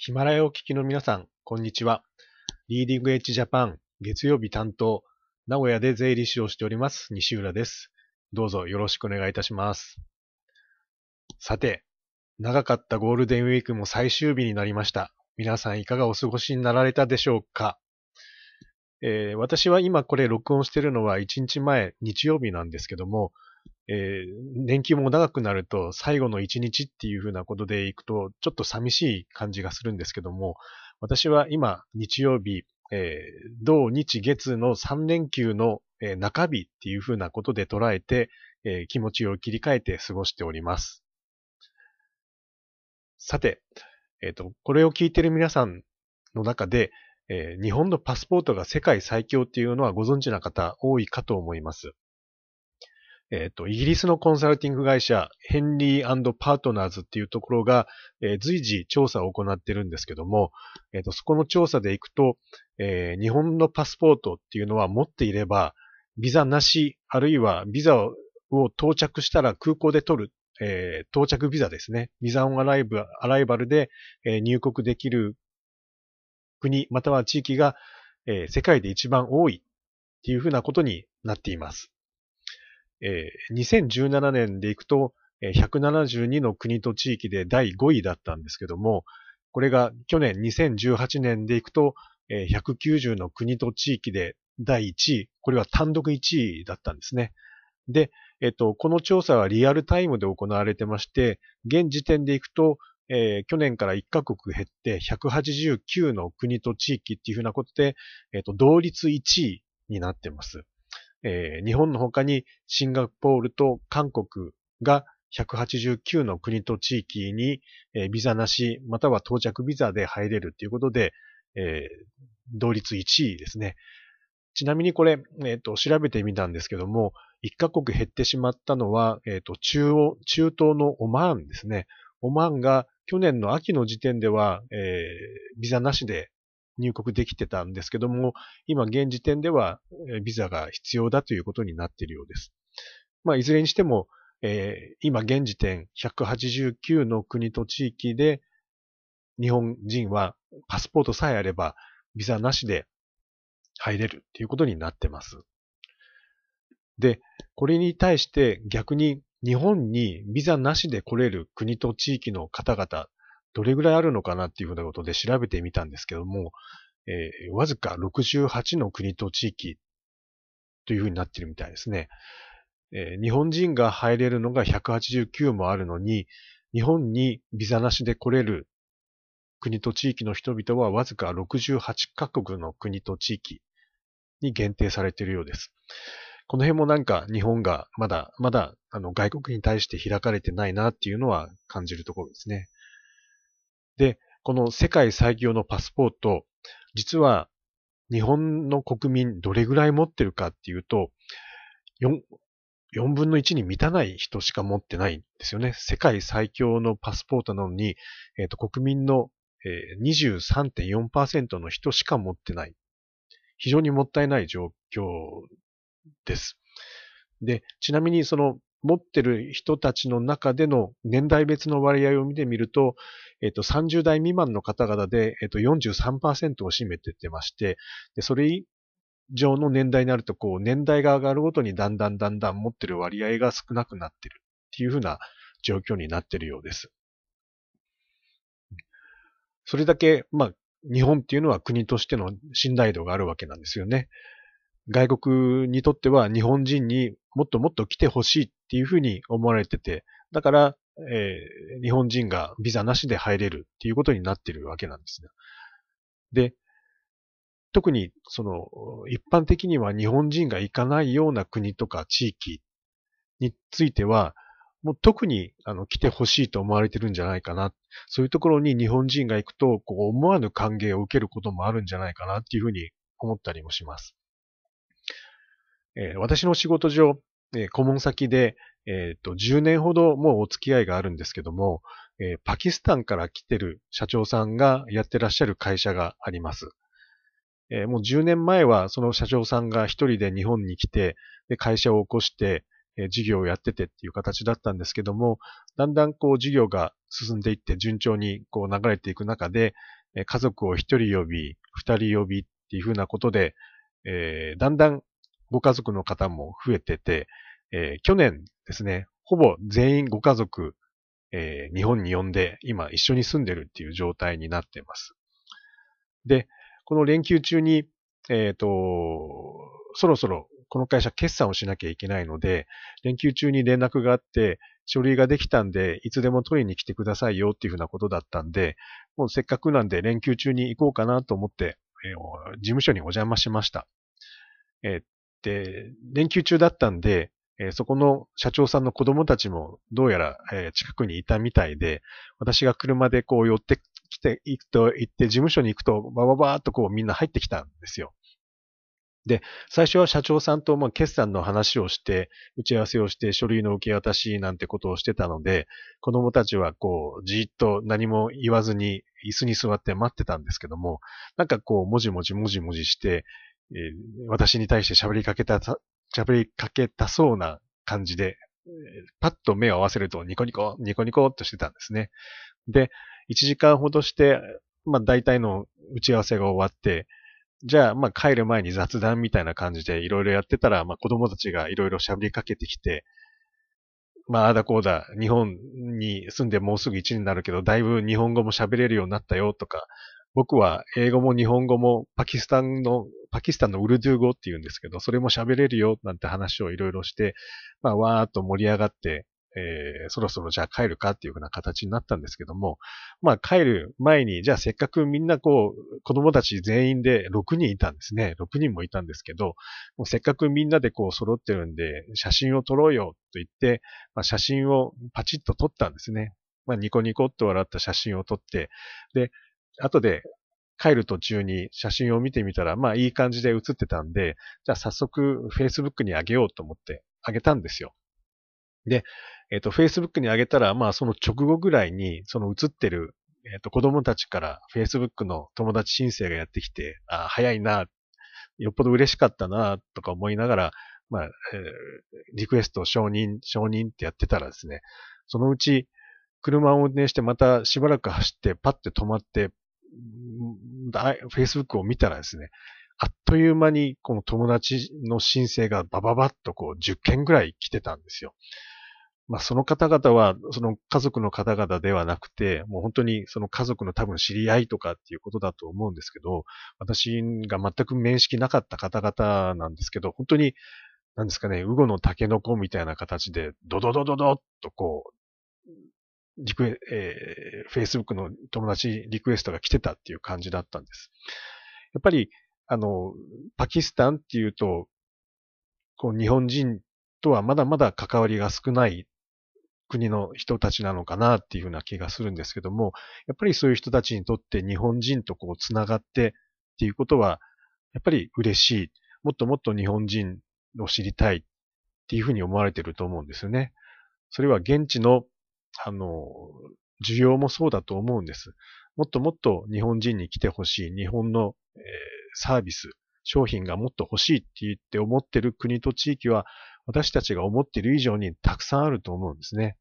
ヒマラヤを聞きの皆さん、こんにちは。リーディングエッジジャパン月曜日担当、名古屋で税理士をしております、西浦です。どうぞよろしくお願いいたします。さて、長かったゴールデンウィークも最終日になりました。皆さんいかがお過ごしになられたでしょうか、えー、私は今これ録音しているのは1日前、日曜日なんですけども、えー、年休も長くなると最後の1日っていうふうなことでいくと、ちょっと寂しい感じがするんですけども、私は今、日曜日、えー、同日月の3連休の、えー、中日っていうふうなことで捉えて、えー、気持ちを切り替えて過ごしております。さて、えっ、と、これを聞いている皆さんの中で、え日本のパスポートが世界最強っていうのはご存知な方多いかと思います。えっ、ー、と、イギリスのコンサルティング会社、ヘンリーパートナーズっていうところが、えー、随時調査を行ってるんですけども、えっ、ー、と、そこの調査でいくと、えー、日本のパスポートっていうのは持っていれば、ビザなし、あるいはビザを到着したら空港で取る、えー、到着ビザですね。ビザオンアライブ、アライバルで、えー、入国できる国、または地域が、えー、世界で一番多いっていうふうなことになっています。えー、2017年でいくと、172の国と地域で第5位だったんですけども、これが去年2018年でいくと、190の国と地域で第1位、これは単独1位だったんですね。で、えっと、この調査はリアルタイムで行われてまして、現時点でいくと、えー、去年から1カ国減って189の国と地域っていうふうなことで、えっと、同率1位になってます。えー、日本の他にシンガポールと韓国が189の国と地域に、えー、ビザなし、または到着ビザで入れるということで、えー、同率1位ですね。ちなみにこれ、えっ、ー、と、調べてみたんですけども、1カ国減ってしまったのは、えっ、ー、と、中央、中東のオマーンですね。オマーンが去年の秋の時点では、えー、ビザなしで入国できてたんですけども、今現時点ではビザが必要だということになっているようです。まあ、いずれにしても、えー、今現時点189の国と地域で日本人はパスポートさえあればビザなしで入れるということになってます。で、これに対して逆に日本にビザなしで来れる国と地域の方々どれぐらいあるのかなっていうふうなことで調べてみたんですけども、えー、わずか68の国と地域というふうになっているみたいですね。えー、日本人が入れるのが189もあるのに、日本にビザなしで来れる国と地域の人々はわずか68カ国の国と地域に限定されているようです。この辺もなんか日本がまだ、まだあの外国に対して開かれてないなっていうのは感じるところですね。で、この世界最強のパスポート、実は日本の国民どれぐらい持ってるかっていうと、4, 4分の1に満たない人しか持ってないんですよね。世界最強のパスポートなのに、えーと、国民の、え、23.4%の人しか持ってない。非常にもったいない状況です。で、ちなみにその持ってる人たちの中での年代別の割合を見てみると、えっ、と、30代未満の方々で、えっ、と、43%を占めてってまして、で、それ以上の年代になると、こう、年代が上がるごとにだんだんだんだん持ってる割合が少なくなってるっていうふうな状況になってるようです。それだけ、まあ、日本っていうのは国としての信頼度があるわけなんですよね。外国にとっては日本人にもっともっと来てほしいっていうふうに思われてて、だから、えー、日本人がビザなしで入れるっていうことになってるわけなんですね。で、特に、その、一般的には日本人が行かないような国とか地域については、もう特にあの来てほしいと思われてるんじゃないかな。そういうところに日本人が行くと、こう思わぬ歓迎を受けることもあるんじゃないかなっていうふうに思ったりもします。えー、私の仕事上、えー、顧問先で、えっ、ー、と、10年ほどもうお付き合いがあるんですけども、え、パキスタンから来てる社長さんがやってらっしゃる会社があります。え、もう10年前はその社長さんが一人で日本に来て、で会社を起こして、え授業をやっててっていう形だったんですけども、だんだんこう授業が進んでいって順調にこう流れていく中で、え家族を一人呼び、二人呼びっていうふうなことで、えー、だんだんご家族の方も増えてて、えー、去年ですね、ほぼ全員ご家族、えー、日本に呼んで今一緒に住んでるっていう状態になってます。で、この連休中に、えっ、と、そろそろこの会社決算をしなきゃいけないので、連休中に連絡があって、書類ができたんで、いつでも取りに来てくださいよっていうふうなことだったんで、もうせっかくなんで連休中に行こうかなと思って、えー、事務所にお邪魔しました。えー、で、連休中だったんで、えー、そこの社長さんの子供たちもどうやら、えー、近くにいたみたいで、私が車でこう寄ってきて、行くと、行って事務所に行くと、バババーっとこうみんな入ってきたんですよ。で、最初は社長さんとまあ決算の話をして、打ち合わせをして書類の受け渡しなんてことをしてたので、子供たちはこう、じっと何も言わずに椅子に座って待ってたんですけども、なんかこう、もじもじもじもじして、えー、私に対して喋りかけた、喋りかけたそうな感じで、パッと目を合わせるとニコニコ、ニコニコっとしてたんですね。で、1時間ほどして、まあ大体の打ち合わせが終わって、じゃあ、まあ帰る前に雑談みたいな感じでいろいろやってたら、まあ子供たちがいろいろ喋りかけてきて、まあ、あだこうだ、日本に住んでもうすぐ1年になるけど、だいぶ日本語も喋れるようになったよとか、僕は英語も日本語もパキスタンの、パキスタンのウルドゥー語って言うんですけど、それも喋れるよなんて話をいろいろして、まあ、わーっと盛り上がって、えー、そろそろじゃあ帰るかっていうふうな形になったんですけども、まあ帰る前に、じゃあせっかくみんなこう、子供たち全員で6人いたんですね。6人もいたんですけど、もうせっかくみんなでこう揃ってるんで、写真を撮ろうよと言って、まあ、写真をパチッと撮ったんですね。まあニコニコっと笑った写真を撮って、で、後で帰る途中に写真を見てみたら、まあいい感じで写ってたんで、じゃあ早速 Facebook にあげようと思ってあげたんですよ。で、えっ、ー、と、Facebook にあげたら、まあその直後ぐらいに、その写ってる、えっ、ー、と、子供たちから Facebook の友達申請がやってきて、ああ早いな、よっぽど嬉しかったな、とか思いながら、まあ、えー、リクエスト承認、承認ってやってたらですね、そのうち、車を運転してまたしばらく走ってパッて止まって、Facebook を見たらですね、あっという間にこの友達の申請がバババッとこう10件ぐらい来てたんですよ。まあその方々はその家族の方々ではなくて、もう本当にその家族の多分知り合いとかっていうことだと思うんですけど、私が全く面識なかった方々なんですけど、本当に、なんですかね、ウゴのタケノコみたいな形で、ドドドドドッとこう、リクエ、えー、Facebook の友達リクエストが来てたっていう感じだったんです。やっぱり、あの、パキスタンっていうと、こう、日本人とはまだまだ関わりが少ない国の人たちなのかなっていうふうな気がするんですけども、やっぱりそういう人たちにとって日本人とこう、つながってっていうことは、やっぱり嬉しい。もっともっと日本人を知りたいっていうふうに思われてると思うんですよね。それは現地のあの、需要もそうだと思うんです。もっともっと日本人に来てほしい、日本の、えー、サービス、商品がもっと欲しいって言って思ってる国と地域は、私たちが思ってる以上にたくさんあると思うんですね。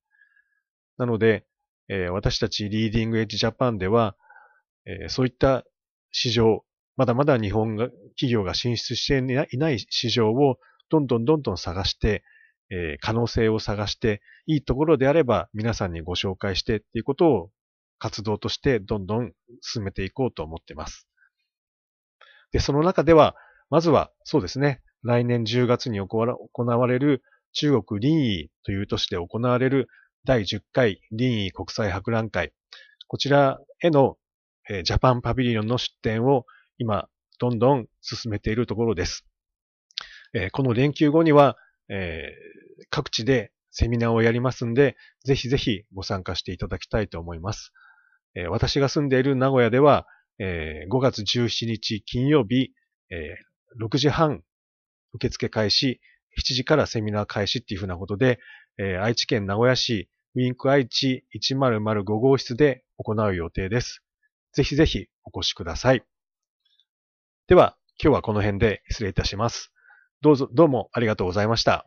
なので、えー、私たちリーディングエッジジャパンでは、えー、そういった市場、まだまだ日本が企業が進出していない市場をどんどんどんどん探して、えー、可能性を探して、いいところであれば皆さんにご紹介してっていうことを活動としてどんどん進めていこうと思っています。で、その中では、まずはそうですね、来年10月に行われる中国林医という都市で行われる第10回林医国際博覧会、こちらへの、えー、ジャパンパビリオンの出展を今、どんどん進めているところです。えー、この連休後には、えー、各地でセミナーをやりますんで、ぜひぜひご参加していただきたいと思います。えー、私が住んでいる名古屋では、えー、5月17日金曜日、えー、6時半受付開始、7時からセミナー開始っていうふうなことで、えー、愛知県名古屋市ウィンク愛知1005号室で行う予定です。ぜひぜひお越しください。では、今日はこの辺で失礼いたします。どうぞ、どうもありがとうございました。